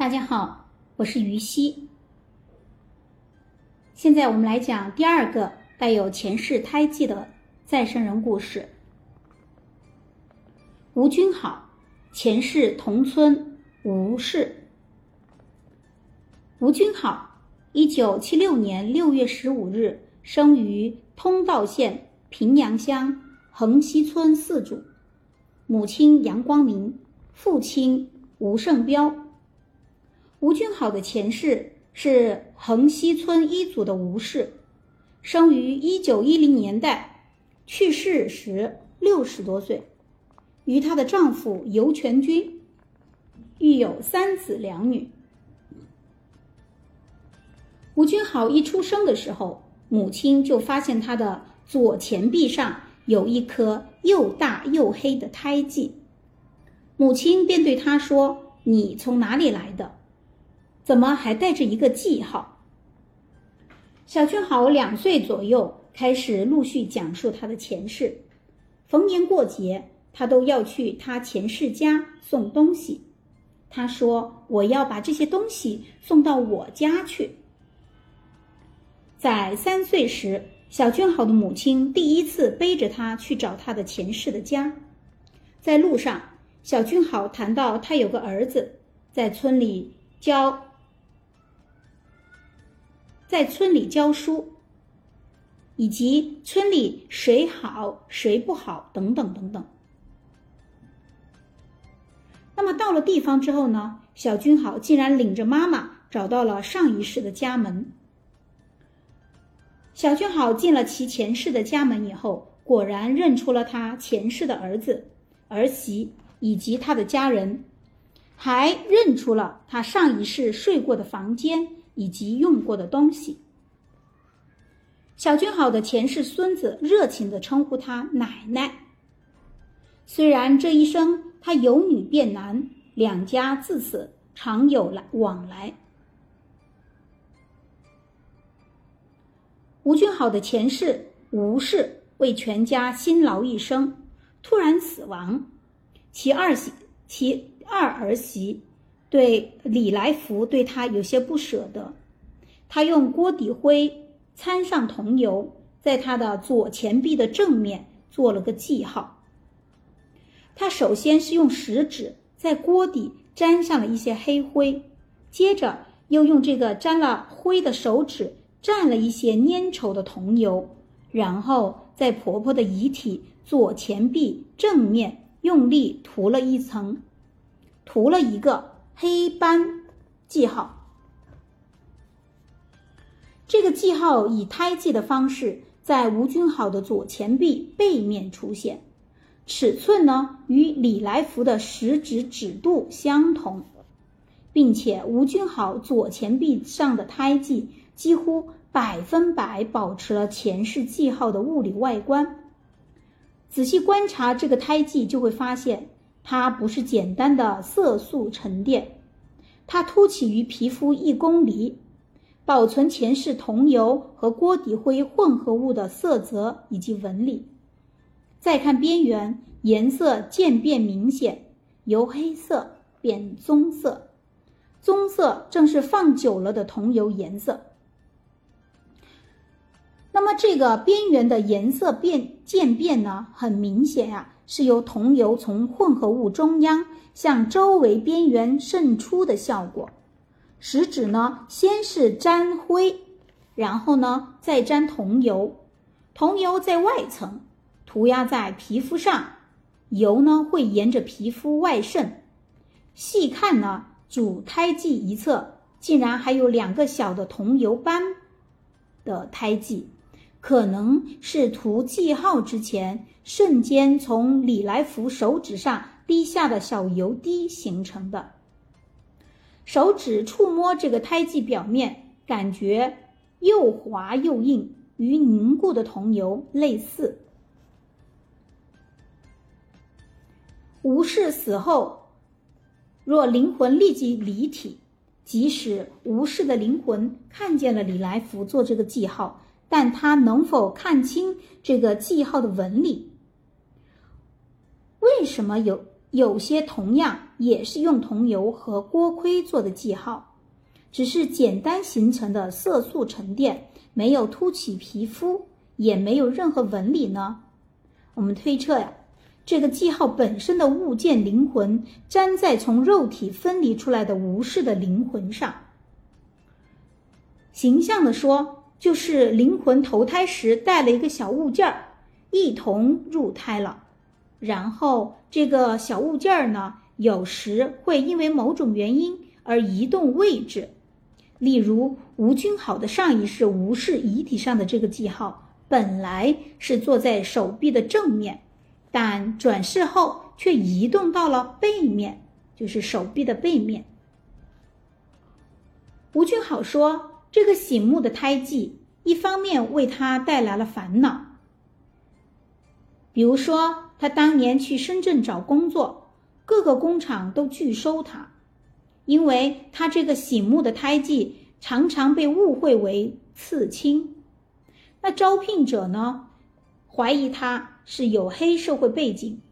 大家好，我是于西。现在我们来讲第二个带有前世胎记的再生人故事。吴君好，前世同村吴氏。吴君好，一九七六年六月十五日生于通道县平阳乡横溪村四组，母亲杨光明，父亲吴胜彪。吴君好的前世是横溪村一族的吴氏，生于一九一零年代，去世时六十多岁，与她的丈夫尤全军育有三子两女。吴君好一出生的时候，母亲就发现他的左前臂上有一颗又大又黑的胎记，母亲便对他说：“你从哪里来的？”怎么还带着一个记号？小俊好两岁左右开始陆续讲述他的前世，逢年过节他都要去他前世家送东西。他说：“我要把这些东西送到我家去。”在三岁时，小俊好的母亲第一次背着他去找他的前世的家。在路上，小俊好谈到他有个儿子在村里教。在村里教书，以及村里谁好谁不好等等等等。那么到了地方之后呢？小君好竟然领着妈妈找到了上一世的家门。小君好进了其前世的家门以后，果然认出了他前世的儿子、儿媳以及他的家人，还认出了他上一世睡过的房间。以及用过的东西。小俊好的前世孙子热情地称呼他奶奶。虽然这一生他由女变男，两家自此常有来往来。吴俊好的前世吴氏为全家辛劳一生，突然死亡，其二媳其二儿媳。对李来福对他有些不舍得，他用锅底灰掺上桐油，在他的左前臂的正面做了个记号。他首先是用食指在锅底沾上了一些黑灰，接着又用这个沾了灰的手指蘸了一些粘稠的桐油，然后在婆婆的遗体左前臂正面用力涂了一层，涂了一个。黑斑记号，这个记号以胎记的方式在吴君好的左前臂背面出现，尺寸呢与李来福的食指指度相同，并且吴君好左前臂上的胎记几乎百分百保持了前世记号的物理外观。仔细观察这个胎记，就会发现。它不是简单的色素沉淀，它凸起于皮肤一公里，保存前世桐油和锅底灰混合物的色泽以及纹理。再看边缘，颜色渐变明显，由黑色变棕色，棕色正是放久了的桐油颜色。那么这个边缘的颜色变渐变呢，很明显呀。是由桐油从混合物中央向周围边缘渗出的效果。食指呢，先是沾灰，然后呢再沾桐油，桐油在外层涂鸦在皮肤上，油呢会沿着皮肤外渗。细看呢，主胎记一侧竟然还有两个小的桐油斑的胎记。可能是涂记号之前，瞬间从李来福手指上滴下的小油滴形成的。手指触摸这个胎记表面，感觉又滑又硬，与凝固的桐油类似。吴氏死后，若灵魂立即离体，即使吴氏的灵魂看见了李来福做这个记号。但他能否看清这个记号的纹理？为什么有有些同样也是用桐油和锅盔做的记号，只是简单形成的色素沉淀，没有凸起皮肤，也没有任何纹理呢。我们推测呀，这个记号本身的物件灵魂粘在从肉体分离出来的无视的灵魂上。形象的说，就是灵魂投胎时带了一个小物件儿，一同入胎了。然后这个小物件儿呢，有时会因为某种原因而移动位置。例如，吴君好的上一世吴氏遗体上的这个记号，本来是坐在手臂的正面，但转世后却移动到了背面，就是手臂的背面。吴俊好说，这个醒目的胎记，一方面为他带来了烦恼，比如说。他当年去深圳找工作，各个工厂都拒收他，因为他这个醒目的胎记常常被误会为刺青。那招聘者呢，怀疑他是有黑社会背景。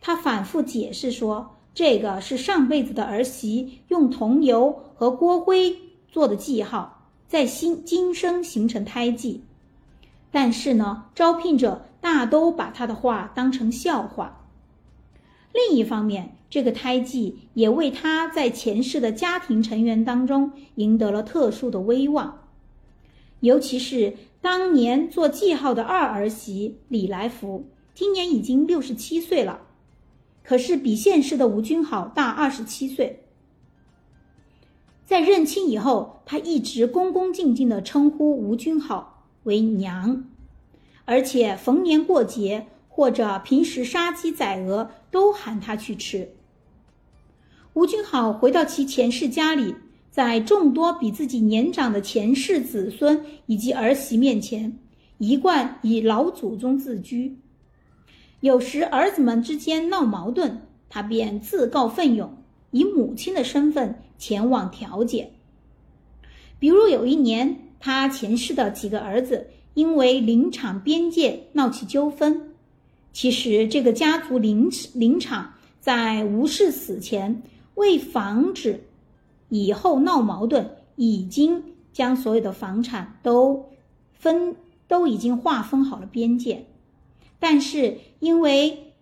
他反复解释说，这个是上辈子的儿媳用桐油和锅灰做的记号，在新今生形成胎记。但是呢，招聘者。大都把他的话当成笑话。另一方面，这个胎记也为他在前世的家庭成员当中赢得了特殊的威望，尤其是当年做记号的二儿媳李来福，今年已经六十七岁了，可是比现世的吴君好大二十七岁。在认亲以后，他一直恭恭敬敬地称呼吴君好为娘。而且逢年过节或者平时杀鸡宰鹅都喊他去吃。吴君好回到其前世家里，在众多比自己年长的前世子孙以及儿媳面前，一贯以老祖宗自居。有时儿子们之间闹矛盾，他便自告奋勇，以母亲的身份前往调解。比如有一年，他前世的几个儿子。因为林场边界闹起纠纷，其实这个家族林林场在吴氏死前，为防止以后闹矛盾，已经将所有的房产都分都已经划分好了边界。但是因为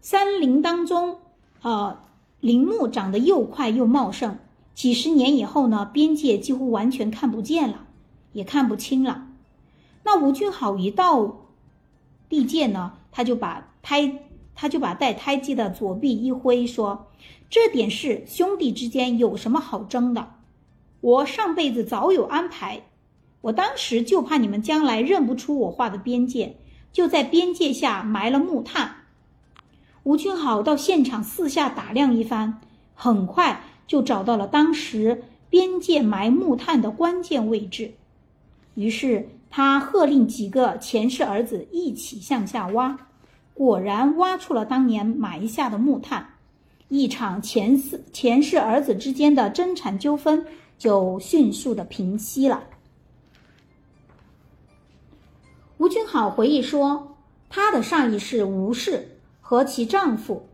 山林当中，呃，林木长得又快又茂盛，几十年以后呢，边界几乎完全看不见了，也看不清了。那吴俊好一到地界呢，他就把胎，他就把带胎记的左臂一挥，说：“这点事兄弟之间有什么好争的？我上辈子早有安排，我当时就怕你们将来认不出我画的边界，就在边界下埋了木炭。”吴俊好到现场四下打量一番，很快就找到了当时边界埋木炭的关键位置，于是。他喝令几个前世儿子一起向下挖，果然挖出了当年埋下的木炭，一场前世前世儿子之间的争产纠纷就迅速的平息了。吴君好回忆说，他的上一世吴氏和其丈夫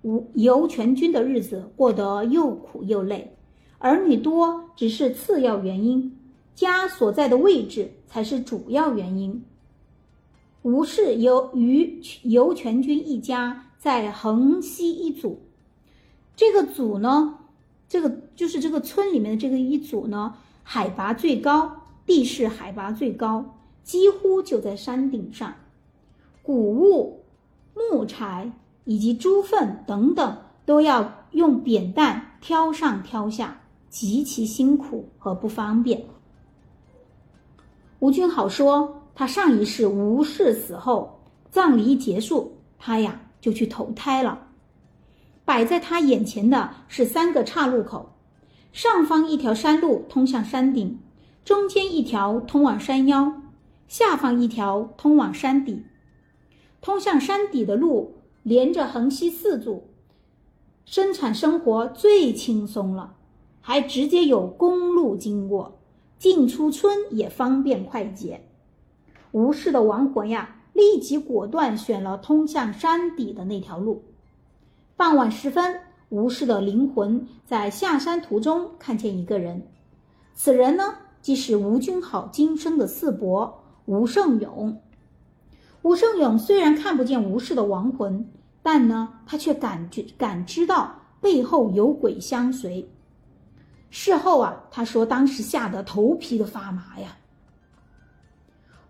吴尤全军的日子过得又苦又累，儿女多只是次要原因。家所在的位置才是主要原因。吴氏由于尤全军一家在横溪一组，这个组呢，这个就是这个村里面的这个一组呢，海拔最高，地势海拔最高，几乎就在山顶上。谷物、木柴以及猪粪等等，都要用扁担挑上挑下，极其辛苦和不方便。吴君好说，他上一世吴氏死后，葬礼一结束，他呀就去投胎了。摆在他眼前的是三个岔路口，上方一条山路通向山顶，中间一条通往山腰，下方一条通往山底。通向山底的路连着横溪四组，生产生活最轻松了，还直接有公路经过。进出村也方便快捷，吴氏的亡魂呀，立即果断选了通向山底的那条路。傍晚时分，吴氏的灵魂在下山途中看见一个人，此人呢，即是吴君好今生的四伯吴胜勇。吴胜勇虽然看不见吴氏的亡魂，但呢，他却感觉感知到背后有鬼相随。事后啊，他说当时吓得头皮都发麻呀。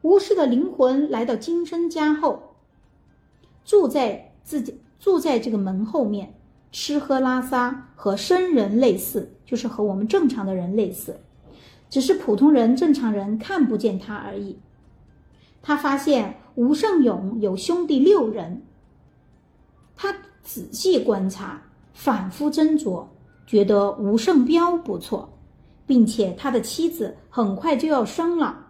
吴氏的灵魂来到金生家后，住在自己住在这个门后面，吃喝拉撒和生人类似，就是和我们正常的人类似，只是普通人、正常人看不见他而已。他发现吴胜勇有兄弟六人，他仔细观察，反复斟酌。觉得吴胜彪不错，并且他的妻子很快就要生了，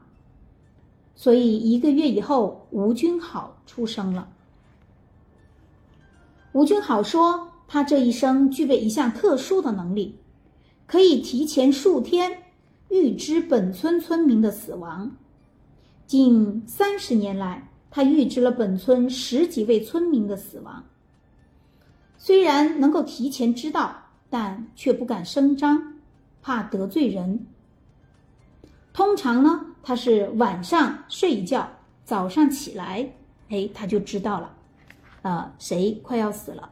所以一个月以后，吴君好出生了。吴君好说，他这一生具备一项特殊的能力，可以提前数天预知本村村民的死亡。近三十年来，他预知了本村十几位村民的死亡。虽然能够提前知道。但却不敢声张，怕得罪人。通常呢，他是晚上睡一觉，早上起来，哎，他就知道了，呃，谁快要死了。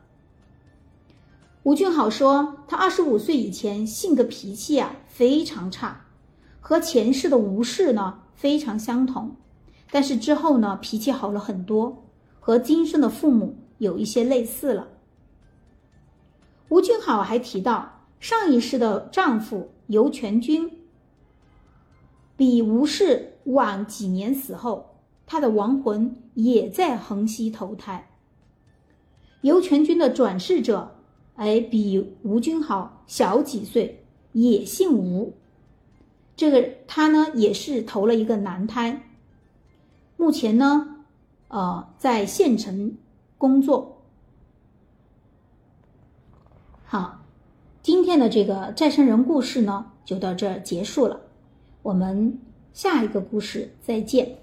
吴俊好说，他二十五岁以前性格脾气啊非常差，和前世的吴氏呢非常相同，但是之后呢脾气好了很多，和今生的父母有一些类似了。吴俊好还提到，上一世的丈夫尤全军比吴氏晚几年死后，他的亡魂也在横溪投胎。尤全军的转世者，哎，比吴君好小几岁，也姓吴。这个他呢，也是投了一个男胎。目前呢，呃，在县城工作。好，今天的这个再生人故事呢，就到这儿结束了。我们下一个故事再见。